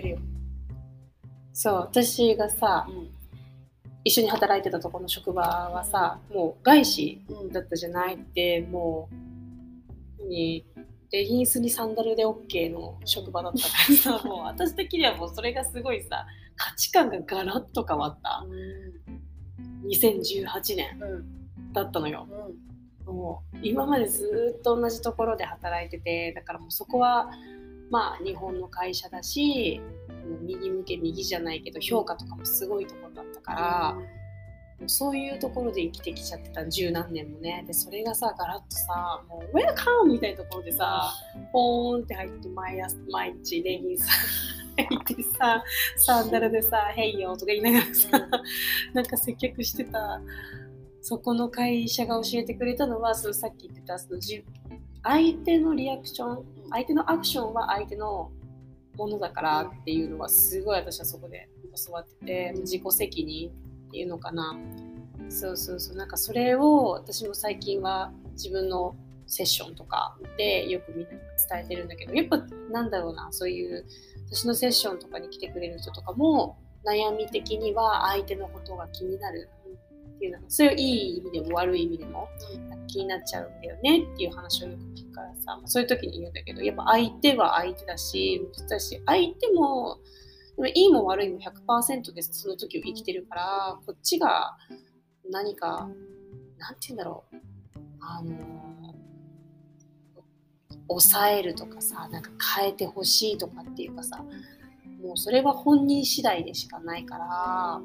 ってるよ。そう私がさうん。一緒に働いてたところの職場はさもう外資だったじゃないってもう何レギンスにサンダルで OK の職場だったからさ もう私的にはもうそれがすごいさ価値観がガラッと変わった。2018年うん。だったのよ。うんもう今までずっと同じところで働いててだからもうそこはまあ日本の会社だしもう右向け右じゃないけど評価とかもすごいところだったから、そういうところで生きてきちゃってた十何年もね。でそれがさガラッとさもうウェルカムみたいなところでさポーンって入って毎朝毎日レギンス履いてさサンダルでさ「ヘイよ」とか言いながらさなんか接客してたそこの会社が教えてくれたのはそのさっき言ってたその相手のリアクション相手のアクションは相手のものだからっていうのはすごい私はそこで教わってて自己責任っていうのかな。そうそうそうなんかそれを私も最近は自分のセッションとかでよくみんな伝えてるんだけどやっぱなんだろうなそういう私のセッションとかに来てくれる人とかも悩み的には相手のことが気になるっていうのそれをいい意味でも悪い意味でも気になっちゃうんだよねっていう話をよく聞くからさそういう時に言うんだけどやっぱ相手は相手だしだし相手もでもいいも悪いも100%でその時を生きてるからこっちが何かなんて言うんだろう。あの抑えるとかさなんか変えてほしいとかっていうかさもうそれは本人次第でしかないから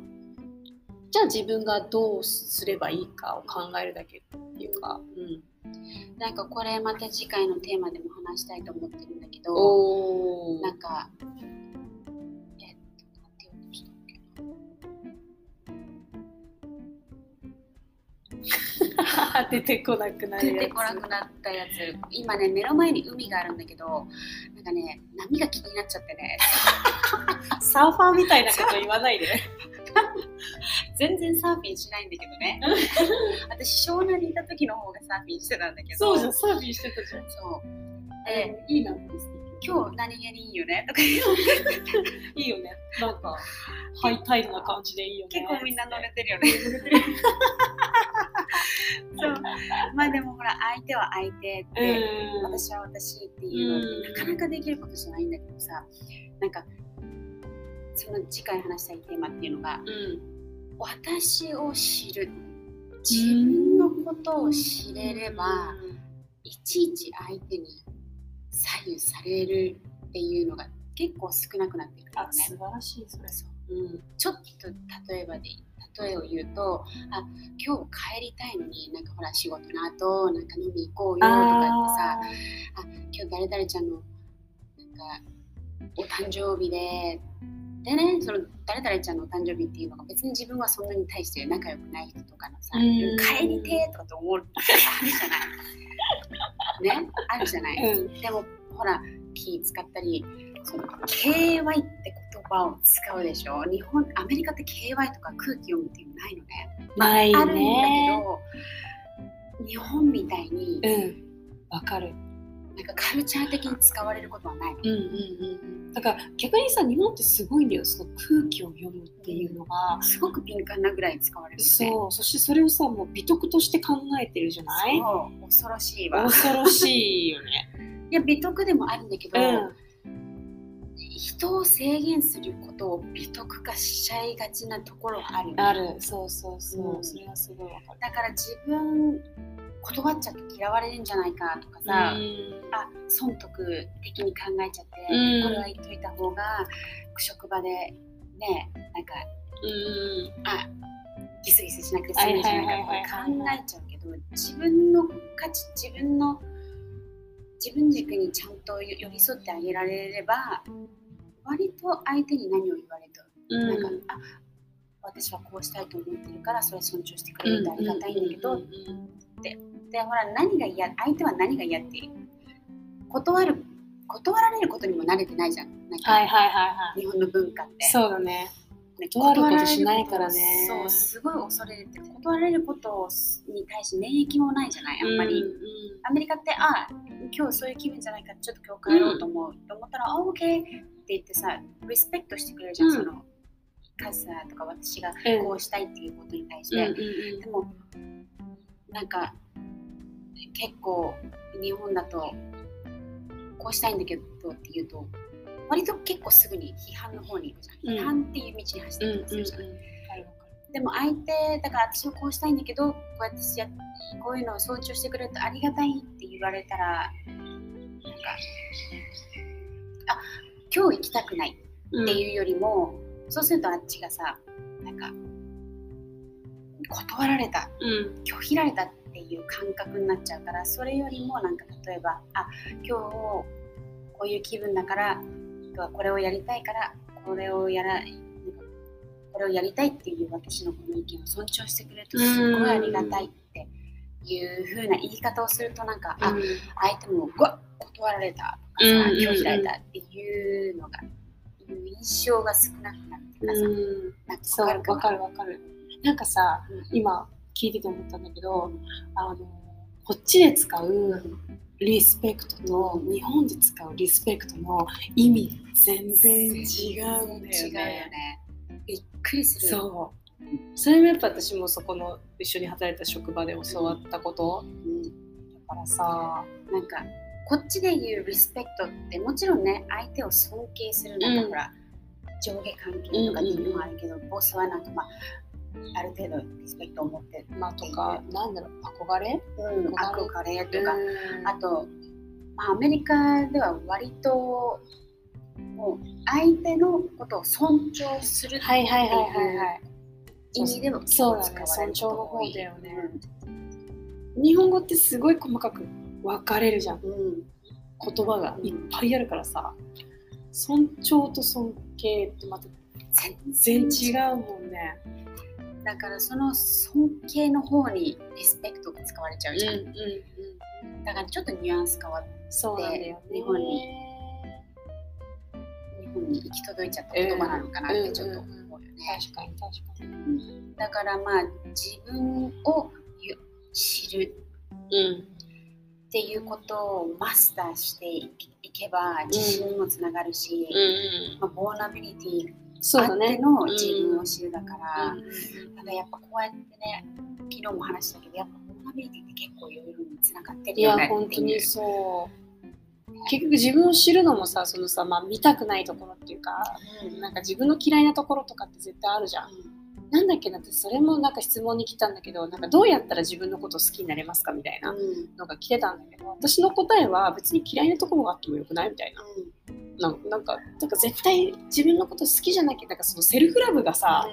じゃあ自分がどうすればいいかを考えるだけっていうか、うん、なんかこれまた次回のテーマでも話したいと思ってるんだけどおなんかえっとなんて言おうとしたっけ 出てこなくなるやつ。出てこなくなったやつ。今ね目の前に海があるんだけどなんかね波が気になっちゃってね。サーファーみたいなこと言わないで 全然サーフィンしないんだけどね。私湘南にいた時の方がサーフィンしてたんだけど。そうじゃんサーフィンしてたじゃん。そう。えいいな今日何気にいいよねとか言う。いいよね。なんかハイタイドな感じでいいよね。結構みんな乗れてるよね。そう。まあでもほら相手は相手って、うん。私は私っていうなかなかできることじゃないんだけどさなんかその次回話したいテーマっていうのがうん私を知る。自分のことを知れればいちいち相手に左右されるっていうのが結構少なくなってくるよあ素ね。晴らしいそれ。そう。うん、ちょっと例えばで例えを言うとあ今日帰りたいのになんかほら仕事の後なんか飲み行こうよとかってさ今日誰々ちゃんのなんかお誕生日ででねその誰々ちゃんのお誕生日っていうのが別に自分はそんなに対して仲良くない人とかのさ、うん帰りてーとかと思うあるじゃない。ねあるじゃない。うんでもほら気使ったりその KY って言葉を使うでしょ日本アメリカって KY とか空気読むっていうのないのね。ないあるんだねけど日本みたいにうんわかるなんかカルチャー的に使われることはないの。うんうんうんだから逆にさ日本ってすごいんだよ。その空気を読むっていうのが。すごく敏感なぐらい使われる。そう。そしてそれをさもう美徳として考えてるじゃない？そう。恐ろしいわ。恐ろしいよね。いや美徳でもあるんだけど、うん。人を制限することを美徳化しちゃいがちなところはあるよね。ある。そうそうそう、うん。それはすごいわかる。だから自分断っちゃって嫌われるんじゃないかとかさ、うん。あ損得的に考えちゃって、うん。これは言っといた方が職場でねなんかうん。あギスギスしなくて済むんじゃないかとか考えちゃうけど自分の価値自分の自分軸にちゃんと寄り添ってあげられれば割と相手に何を言われてうん。なんか、あ私はこうしたいと思ってるからそれ尊重してくれるとありがたいんだけど、うんうんうんでほら何が嫌相手は何が嫌って断る断られることにも慣れてないじゃん。なんか、はいはいはいはい。日本の文化って。そうだね。ね断ることしないからね。そうすごい恐れて断られることに対して免疫もないじゃないあんまり、うんアメリカってあ今日そういう気分じゃないからちょっと今日帰ろうと思う、と思ったら「あ OK」って言ってさリスペクトしてくれるじゃん、うん。そのカズさとか私がうん。こうしたいっていうことに対しうんて、でもなんか結構日本だとこうしたいんだけどって言うと割と結構すぐに批判の方に行くじゃん、うん。批判っていう道に走ってうん。うんいきまするじゃん、でも相手だから私もこうしたいんだけどこうやってしやこういうのを尊重してくれるとありがたいって言われたらなんかあ今日行きたくないるっていうよりも、そうするとあっちがさなんか断られたうん。拒否られたっていう感覚になっちゃうからそれよりもなんか例えばあ今日こういう気分だから今日はこれをやりたいからこれをやらこれをやりたいっていう私のこの意見を尊重してくれるとすごいありがたいっていう風な言い方をするとなんか、あ相手もうわ断られたとかさ、拒否られたっていうのが印象が少なくなるってかさ、うん。なんかそうわわかるかな。かるわかる。なんかさうん。今聞いてて思ったんだけどあのこっちで使うリスペクトと日本で使うリスペクトの意味全然違うんだよ全然違うよね。ねびっくりする。そう。それもやっぱ私もそこの一緒に働いた職場で教わったこと。うんだからさ、なんかこっちで言うリスペクトってもちろんね相手を尊敬するなんかうん。上下関係とかっていうのもあるけど、ボスはなんかまあある程度リスペクトを持ってる、まあとかなんだろう憧れ？うん、憧れ？とか、うん。あと、まあ、アメリカでは割ともう相手のことを尊重するってはいはいはいはいはい。意味でもそう尊重の方だよね。日本語ってすごい細かく分かれるじゃん。うん、うん言葉がいっぱいあるからさ。尊重と尊敬ってまた全然違うもんねだからその尊敬の方にリスペクトが使われちゃうじゃん、うんだからちょっとニュアンス変わって日本に日本に行き届いちゃった言葉なのかなってちょっと思うよね、確かに確かに。だからまあ自分をゆ知る。うんっていうことをマスターしていけば自信にもつながるし、うんまあ、ボーナビリティあって。の自分を知るだから、うん。ただやっぱこうやってね昨日も話したけどやっぱボーナビリティって結構いろいろにつながってるよねいう。本当にそう。結局自分を知るのもさそのさ、まあ、見たくないところっていうかうん。なんか自分の嫌いなところとかって絶対あるじゃん。なんだっけなってそれもなんか質問に来たんだけどなんかどうやったら自分のことを好きになれますかみたいなうんのが来てたんだけど私の答えは別に嫌いなところがあってもよくないみたいななんなんかなんか絶対自分のこと好きじゃなきゃなんかそのセルフラブがさ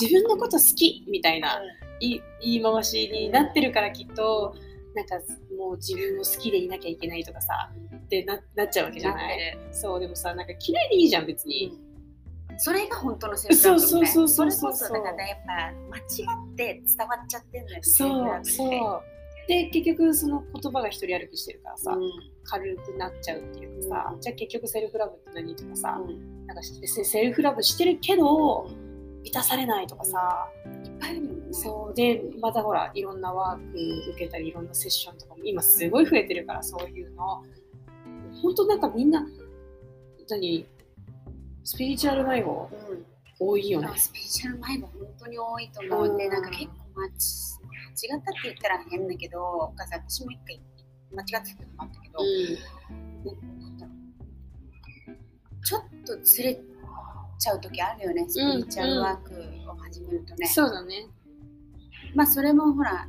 自分のこと好きみたいな言い言い回しになってるからきっとなんかもう自分を好きでいなきゃいけないとかさってななっちゃうわけじゃない？そうでもさなんか嫌いでいいじゃん別に、それが本当のセルフラブだもんねそうそうそうそそう。れこそだからやっぱ間違って伝わっちゃってんだよねそうそうで結局その言葉が一人歩きしてるからさ、うん。軽くなっちゃうっていうかさ、うん。じゃあ結局セルフラブって何とかさ、うん。なんか別にセルフラブしてるけど満たされないとかさ、いっぱいあるよね。そう。でまたほらいろんなワーク受けたりいろんなセッションとかも今すごい増えてるからそういうの。本当なんかみんな何？スピリチュアル迷子うん。多いよね。スピリチュアル迷子本当に多いと思うんで、うん。なんか結構間違ったって言ったら変だけど、お母さん私も一回間違ってたこともあったけど、なんちょっとずれちゃう時あるよね、スピリチュアルワークを始めるとね。そうだね。まあそれもほら、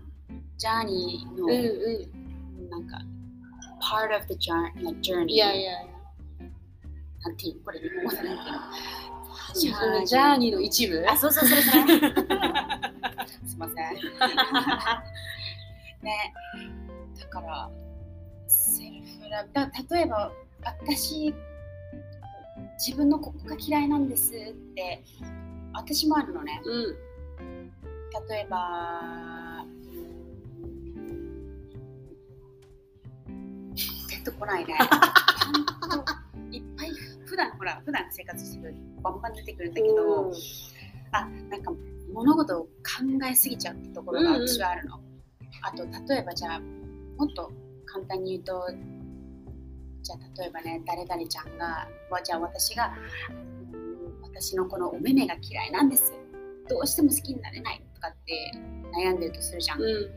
ジャーニーの、うんうなんか、part of the journey, like journey. んいやいやいなんていうこれ日本語でなんていうのやジャーニーの一部？あ、そうそう、それそれ。すいません。ね、だから、セルフラブ、だ例えば、私、自分のここが嫌いなんですって、私もあるのね。うん例えば、うん出てこないね。普段ほら普段生活してるバンバン出てくるんだけど、あなんか物事を考えすぎちゃうってところが私はあるの。あと例えばじゃあもっと簡単に言うとじゃあ例えばね誰々ちゃんがわじゃあ私がうん私のこのお目目が嫌いなんです。どうしても好きになれないとかって悩んでるとするじゃん、うん。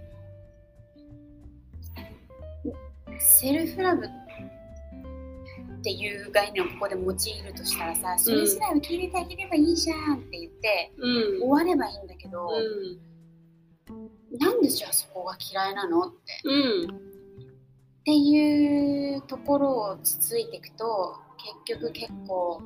セルフラブっていう概念をここで用いるとしたらさそれすら受け入れてあげればいいじゃんって言ってうん。終わればいいんだけど、うん。なんでじゃあそこが嫌いなのって。うんっていうところをつついていくと結局結構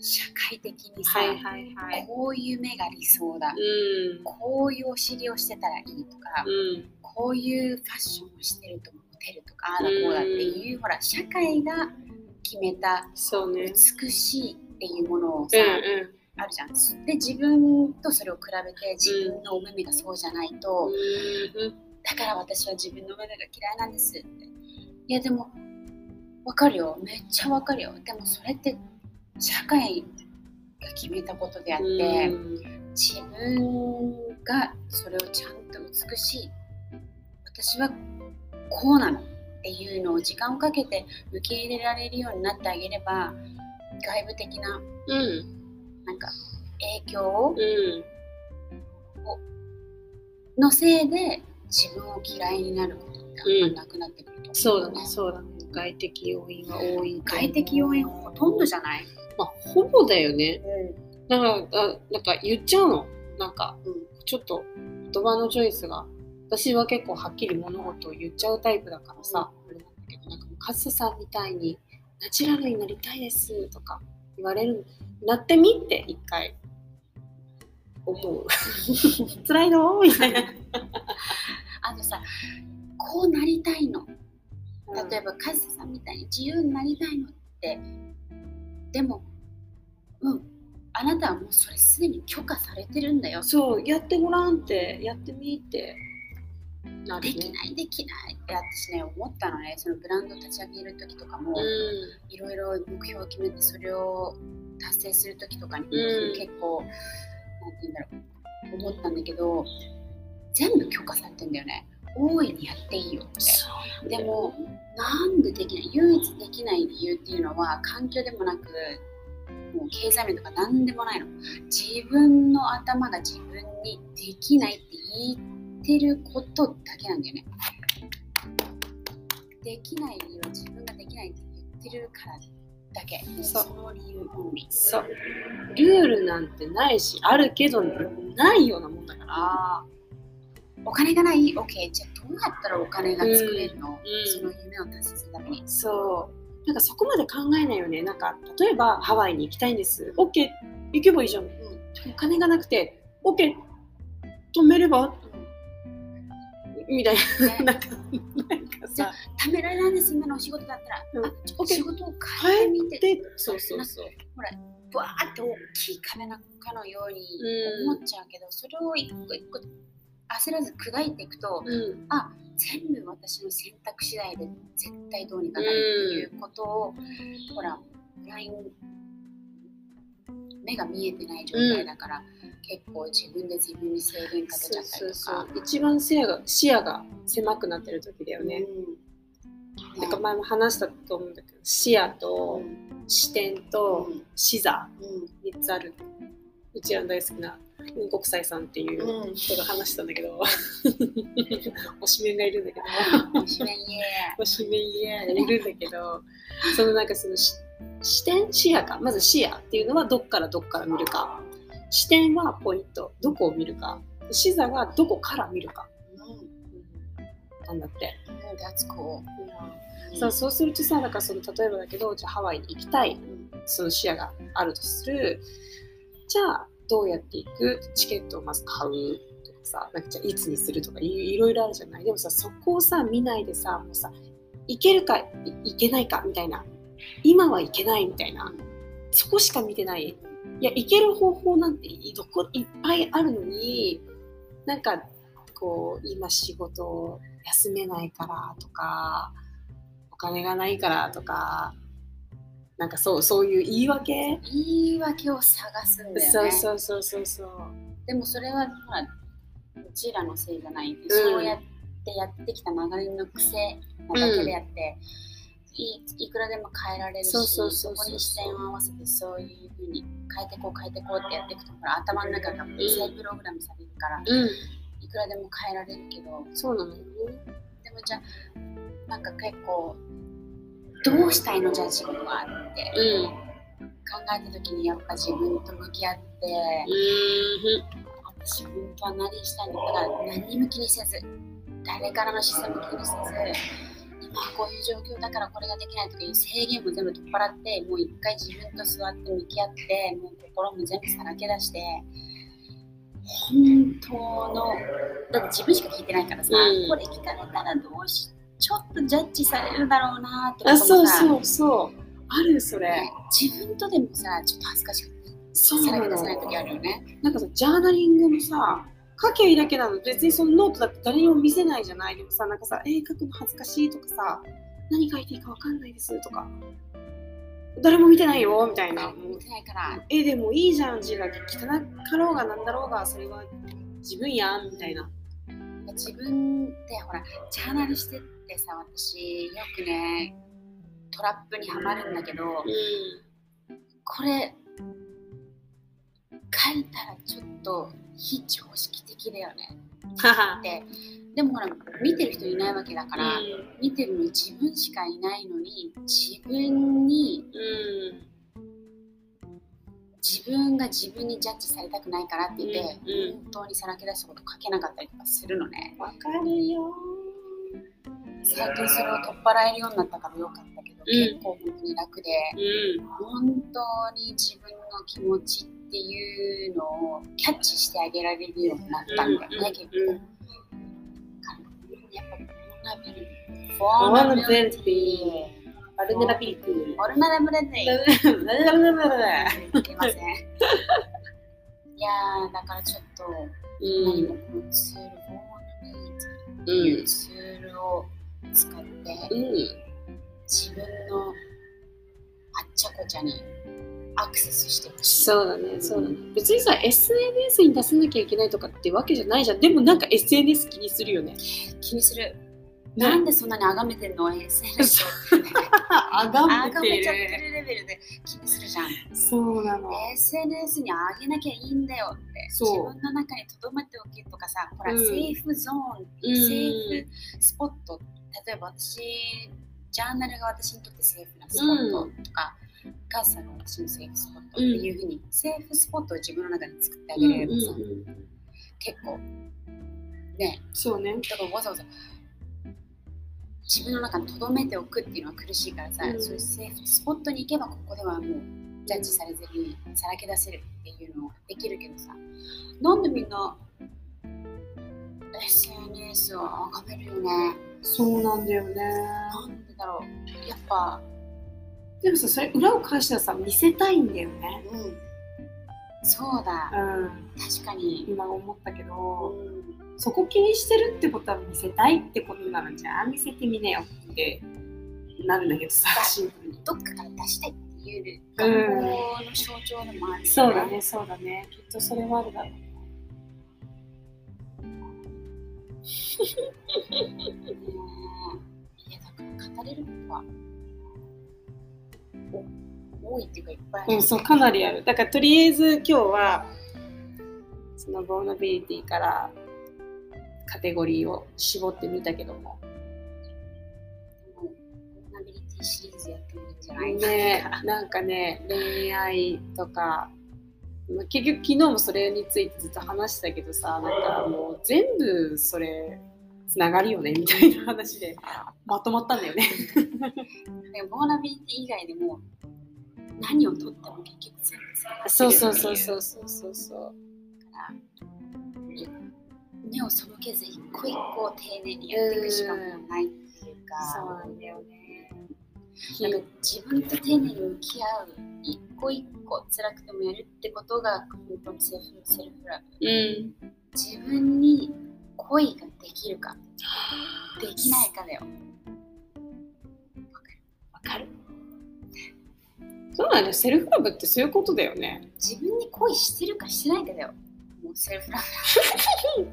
社会的にさ、はいはいはい。こういう目が理想だ、うん。こういうお尻をしてたらいいとか、うん。こういうファッションをしてるとモテるとかああだこうだっていう、ほら社会が決めた美しいっていうものをさ、うんうん。あるじゃん。で自分とそれを比べて自分のお目目がそうじゃないと、うんだから私は自分のお目目が嫌いなんですって。いやでもわかるよ。めっちゃわかるよ。でもそれって社会が決めたことであって、うん。自分がそれをちゃんと美しい。私はこうなのっていうのを時間をかけて受け入れられるようになってあげれば外部的なうん。なんか影響をうん。のせいで自分を嫌いになることってなくなってくると思そうだよね。そうだね。外的要因が多い。外的要因ほとんどじゃない、まあほぼだよね。うだからあなんか言っちゃうの。なんかんうん、ちょっと言葉のチョイスが私は結構はっきり物事を言っちゃうタイプだからさ、あれなんだけどなんかもうカズさんみたいにナチュラルになりたいですとか言われるなってみって一回思う。辛いのみたいな あとさこうなりたいの。例えばカズさんみたいに自由になりたいのってでもうんあなたはもうそれすでに許可されてるんだよ。そうやってごらんってやってみってね。できないできない。って私ね思ったのねそのブランド立ち上げる時とかも、ういろいろ目標を決めてそれを達成する時とかに、うん。結構なんて言うんだろう思ったんだけど全部許可されてんだよね。大いにやっていいよって。でもなんでできない唯一できない理由っていうのは環境でもなくもう経済面とか何でもないの。自分の頭が自分にできないって言ってることだけなんだよね。できない理由は自分ができないって言ってるからだけ。その理由オンリーそう。ルールなんてないしあるけどないようなもんだから。お金がない？OK じゃあどうやったらお金が作れるの、うんその夢を達成するために。そう。なんかそこまで考えないよね。なんか例えばハワイに行きたいんです。OK 行けばいいじゃん。お金がなくて OK 止めれば？みたいね。ななんかじゃさ貯められないんです今のお仕事だったら、うん。仕事を変えてみて。でそうそうそうバーって大きい壁のかのようにうん。思っちゃうけど、それを一個一個焦らず砕いていくと、うん。あ全部私の選択次第で絶対どうにかなるっていうことを、ほらブライン目が見えてない状態だから、結構自分で自分に制限かけちゃったりとか。一番視野が視野が狭くなってる時だよね、うん。なんか前も話したと思うんだけど視野と視点とうん。視座。うん。3つある。うちらの大好きな国際さんっていううん。人が話したんだけど。推しメンがいるんだけど。おしめいえ推しメンイエーがいるんだけど。そのなんかそのし視点視野かまず視野っていうのはどっからどっから見るか。視点はポイントどこを見るか。視座がどこから見るか、うん。なんだって、That's cool そうそうするとさだからその例えばだけどじゃあハワイに行きたい。その視野があるとする。じゃあどうやって行く？チケットをまず買うとかさなんかじゃあいつにするとかいいろいろあるじゃない？でもさそこをさ見ないでさもうさ行けるかい行けないかみたいな今は行けないみたいな。そこしか見てない。いや行ける方法なんていどこいっぱいあるのになんかこう今仕事休めないからとかお金がないからとかなんかそうそういう言い訳、言い訳を探すんだよね。そうそうそうそうそう。でもそれはほらうちらのせいじゃない、んそうやってやってきた流れの癖なだけであって、いいくらでも変えられるしそこに視点を合わせてそういうふうに変えてこう変えてこうってやっていくとほら頭の中が再プログラムされるから、うん。いくらでも変えられるけど。そうなのよ。ねでもじゃあなんか結構どうしたいのじゃあ自分はってうん考えた時にやっぱ自分と向き合って私本当は何したいのだから何にも気にせず誰からの視線も気にせずこういう状況だからこれができないとかいう制限も全部取っ払ってもう一回自分と座って向き合ってもう心も全部さらけ出して本当のだって自分しか聞いてないからさ、うん。これ聞かれたらどうしちょっとジャッジされるだろうなとあもさそうそうそう。あるそれ。ね自分とでもさちょっと恥ずかしくてそうなさらけ出せないの時あるよね。なんかさジャーナリングもさ書きゃいいだけなの。別にそのノートだって誰にも見せないじゃない。でもさなんかさえ書くの恥ずかしいとかさ何書いていいかわかんないですとか。誰も見てないよみたいな。見てないから。えでもいいじゃん字が汚かろうがなんだろうがそれは自分やんみたいな。自分ってほらジャーナルしてってさ私よくねトラップにはまるんだけどこれ書いたらちょっと非常識的だよね。はってでもほら見てる人いないわけだから、う見てるの自分しかいないのに自分にんうん自分が自分にジャッジされたくないからって言って、うん本当にさらけ出したこと書けなかったりとかするのね。わかるよ。最近それを取っ払えるようになったからよかったけど、うん。結構本当に楽でうん。本当に自分の気持ちっていうのをキャッチしてあげられるようになったんだよね、結構。うん。やっぱ vulnerability。vulnerability vulnerability vulnerability。vulnerability すいません。いやー、だからちょっと、ィ何もこのツール、ボーナティっていうツールを使って、うん自分のあっちゃこちゃにアクセスしてほしい。そうだね、そうだね。別にさ、SNS に出さなきゃいけないとかってわけじゃないじゃん。でもなんか SNS 気にするよね。気にする。ねなんでそんなに崇めてんの ?SNS を。あが 崇めちゃってるレベルで気にするじゃん。そうなの。SNS に上げなきゃいいんだよって自分の中に留めておけとかさほら、うんセーフゾーンうんセーフスポット例えば私ジャーナルが私にとってセーフなスポットとか、母さんが私の safe spot っていうふうに、 safe spot を自分の中に作ってあげれればさ、うんうんうん。結構ね。そうね。だからわざわざ自分の中に留めておくっていうのは苦しいからさ、うん。そういう safe spot に行けばここではもうジャッジされずにさらけ出せるっていうのをできるけどさ。なんでみんな SNS を崇めるよね。そうなんだよね。なんでだろう。やっぱでもさ、それ裏を返したらさ、見せたいんだよね。うんそうだうん。確かに、今思ったけうど、ん、そこ気にしてるってことは見せたいってことなのじゃあ見せてみなよってなるんだけどさ。どっかから出したいっていう願望の象徴でもあるよね、そうだね、そうだね。きっとそれはあるだろう。ね いやだから語れることはお多いっていうかいっぱいある、うん、そう、かなりある。だからとりあえず今日は、そのボーナビリティからカテゴリーを絞ってみたけども。もうナビリティシリーズやってもいいんじゃない？ね、なんかね、恋愛とか、まあ結局昨日もそれについてずっと話してたけどさ、なんかもう全部それ、つながるよねみたいな話でまとまったんだよね。でボーナビリティ以外でも何をとっても結局全部つながってるそうそうそうそうそうそう目を背けず一個一個丁寧にやっていくしかないっていうそうかなんだよね。なんか自分と丁寧に向き合う一個一個辛くてもやるってことが本当にセルフセルフラブうん。自分に恋ができるか？できないかだよ。わかる。そうなんだよ。セルフラブってそういうことだよね。自分に恋してるかしてないかだよ。もうセルフラブ。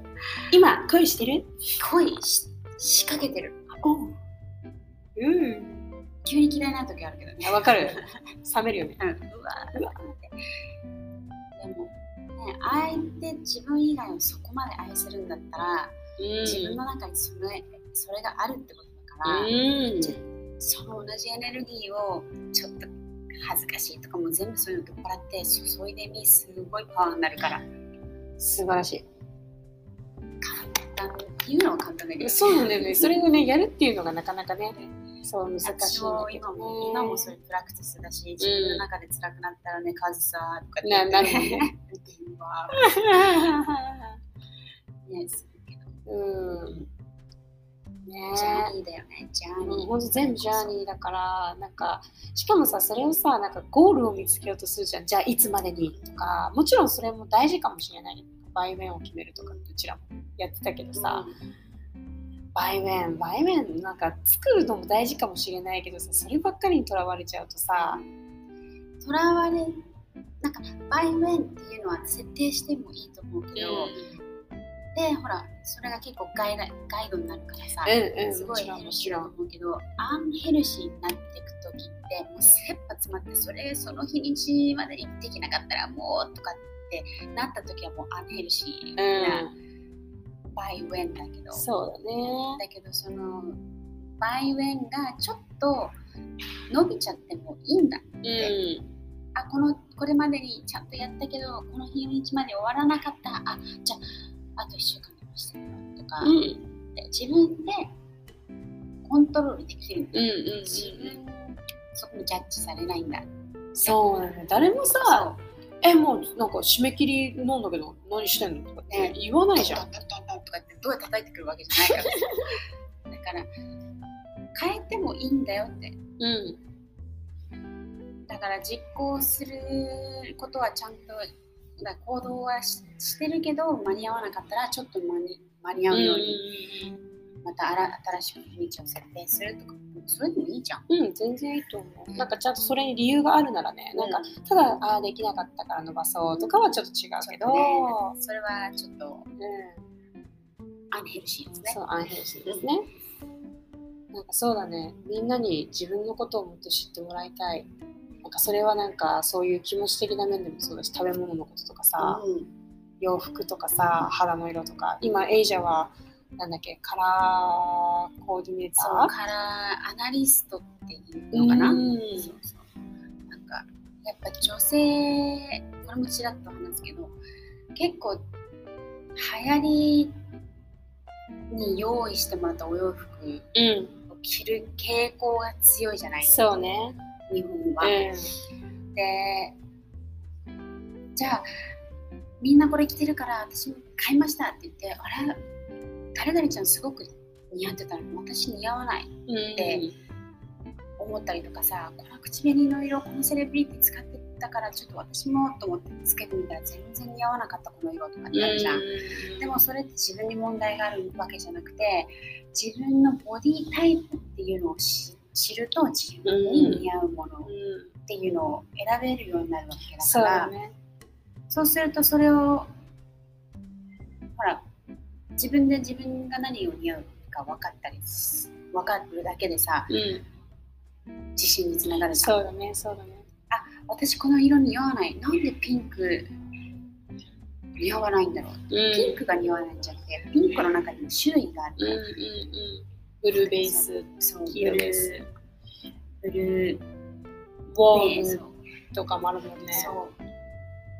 今、恋してる？恋し仕掛けてる。おう。ん。急に嫌いな時あるけどね。あわかる。冷めるよね。うん、うわー。ってね相手自分以外をそこまで愛するんだったら、自分の中にそれそれがあるってことだから、うん。その同じエネルギーをちょっと恥ずかしいとかも全部そういうの取っ払って注いでみすごいパワーになるから。素晴らし簡単言うのは簡単だけど。いそうなんだよね。それをねやるっていうのがなかなかねそう難しいん私だけども。今も今もそういうプラクティスだし自分の中で辛くなったらね、カズさとかってななるね。するけどうん。ね。ジャーニーだよねジャーニー。ほんと全部ジャーニーだからなんかしかもさそれをさなんかゴールを見つけようとするじゃん。じゃあいつまでにとか。もちろんそれも大事かもしれない。バイウェンを決めるとかうちらもやってたけどさ、バイウェンバイウェンなんか作るのも大事かもしれないけどさそればっかりにとらわれちゃうとさとらわれなんかバイウェンっていうのは設定してもいいと思うけど、でほらそれが結構ガイガガイドになるからさ、うんうんすごいヘルシーだと思うけどアンヘルシーになっていく時ってもう切羽詰まってそれその日にちまでにできなかったらもうとかってなった時はもうアンヘルシーなバイウェンだけど、そうだね。だけどそのバイウェンがちょっと伸びちゃってもいいんだうん。あこのこれまでにちゃんとやったけどこの日にちまで終わらなかった。あじゃああと1週間でましたよとか、うん。で自分でコントロールできるんだ、うんうん自分そこにジャッジされないんだ。そうだね。誰もさえもうなんか締め切りなんだけど何してんのとかってね。言わないじゃんとかってどうやって叩いてくるわけじゃないから。だから変えてもいいんだよって。うんだから実行することはちゃんとだ行動はししてるけど間に合わなかったらちょっと間に間に合うように、また新しく日にちを設定するとか。それでもいいじゃん。うん、全然いいと思う。なんかちゃんとそれに理由があるならね、なんかただ、ああ、できなかったから伸ばそうとかはちょっと違うけど、ね、それはちょっとうん、アンヘルシーですね。そう、アンヘルシーですね。なんかそうだね、みんなに自分のことをもっと知ってもらいたい。なんかそれはなんかそういう気持ち的な面でもそうだし、食べ物のこととかさ、うん。洋服とかさ、肌の色とか、今、エイジャは、なんだっけ、カラーコーディネーター？からアナリストっていうのかな、うん。そうそう。なんかやっぱ女性これもちらっと話すけど結構流行りに用意してもらったお洋服うん、を着る傾向が強いじゃない？そうね。日本は。うん。でじゃあみんなこれ着てるから私も買いましたって言ってあれ？誰々ちゃんすごく似合ってたの？に私似合わないうん。思ったりとかさこの口紅の色このセレブリティ使ってたからちょっと私もと思ってつけてみたら全然似合わなかったこの色とかってあるじゃん、でもそれって自分に問題があるわけじゃなくて自分のボディタイプっていうのを知知ると自分に似合うものっうん。ていうのを選べるようになるわけだそうからだね。そうするとそれをほら自分で自分が何を似合うか分かったりす分かるだけでさうん、自信につながるじゃん。そうだね、そうだね。私この色似合わない。なんでピンク似合わないんだろう。うん。ピンクが似合わないんじゃなくてピンクの中にも種類がある。うんうんうん。ブルーベース、そう。黄色ベー。ス、ブルーウォームとかもあるもんね。そう。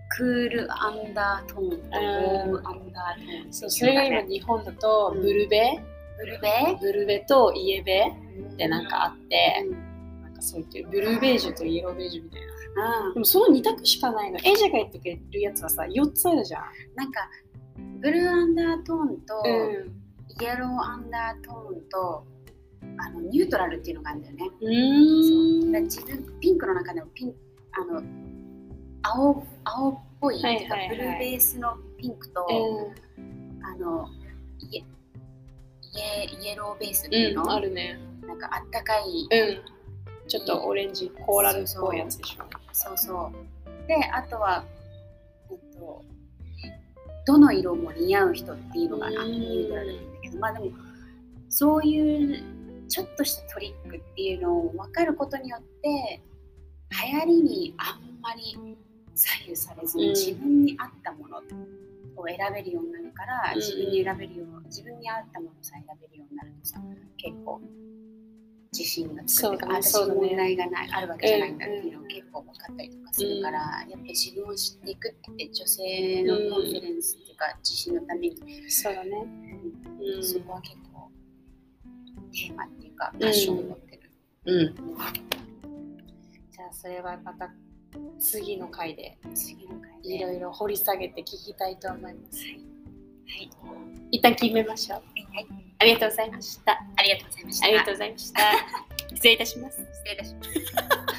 クールアンダートーンとウォームアンダートーン。そうそれが今日本だとうんブルベ、ブルベ？ブルベとイエベってなんかあって、うんそう言ってブルーベージュとイエローベージュみたいな。うんでもその2択しかないの。エイジャが言ってくれるやつはさ、4つあるじゃん。なんかブルーアンダートーンと、うん。イエローアンダートーンとあのニュートラルっていうのがあるんだよね。うーん。だから自分ピンクの中でもピンあの青青っぽいブルーベースのピンクと、うんあのイエイエイエローベースっていうの、うん、あるね。なんかあったかい、うん。ちょっとオレンジ、コーラルっぽいやつでしょ。そうそう。であとはえっとどの色も似合う人っていうのがあうんニュートラルなんだけどまあでもそういうちょっとしたトリックっていうのを分かることによって流行りにあんまり左右されずに、うん。自分に合ったものを選べるようになるから、うん。自分に選べるよう自分に合ったものさえ選べるようになるとさ結構自信がつく。そうだねあ私そうだね問題がないあるわけじゃないんだっていうのうんを結構分かったりとかするから、やっぱり自分を知っていくって女性のコンフィデンスっていうか自信のために、そうだね。うん。うん。そこは結構テーマっていうかパッションを持ってる。うん。じゃあそれはまた次の回で次の回で。いろいろ掘り下げて聞きたいと思います。はい、一旦決めましょう。はい、ありがとうございました。ありがとうございました。ありがとうございました。失礼いたします。失礼いたします。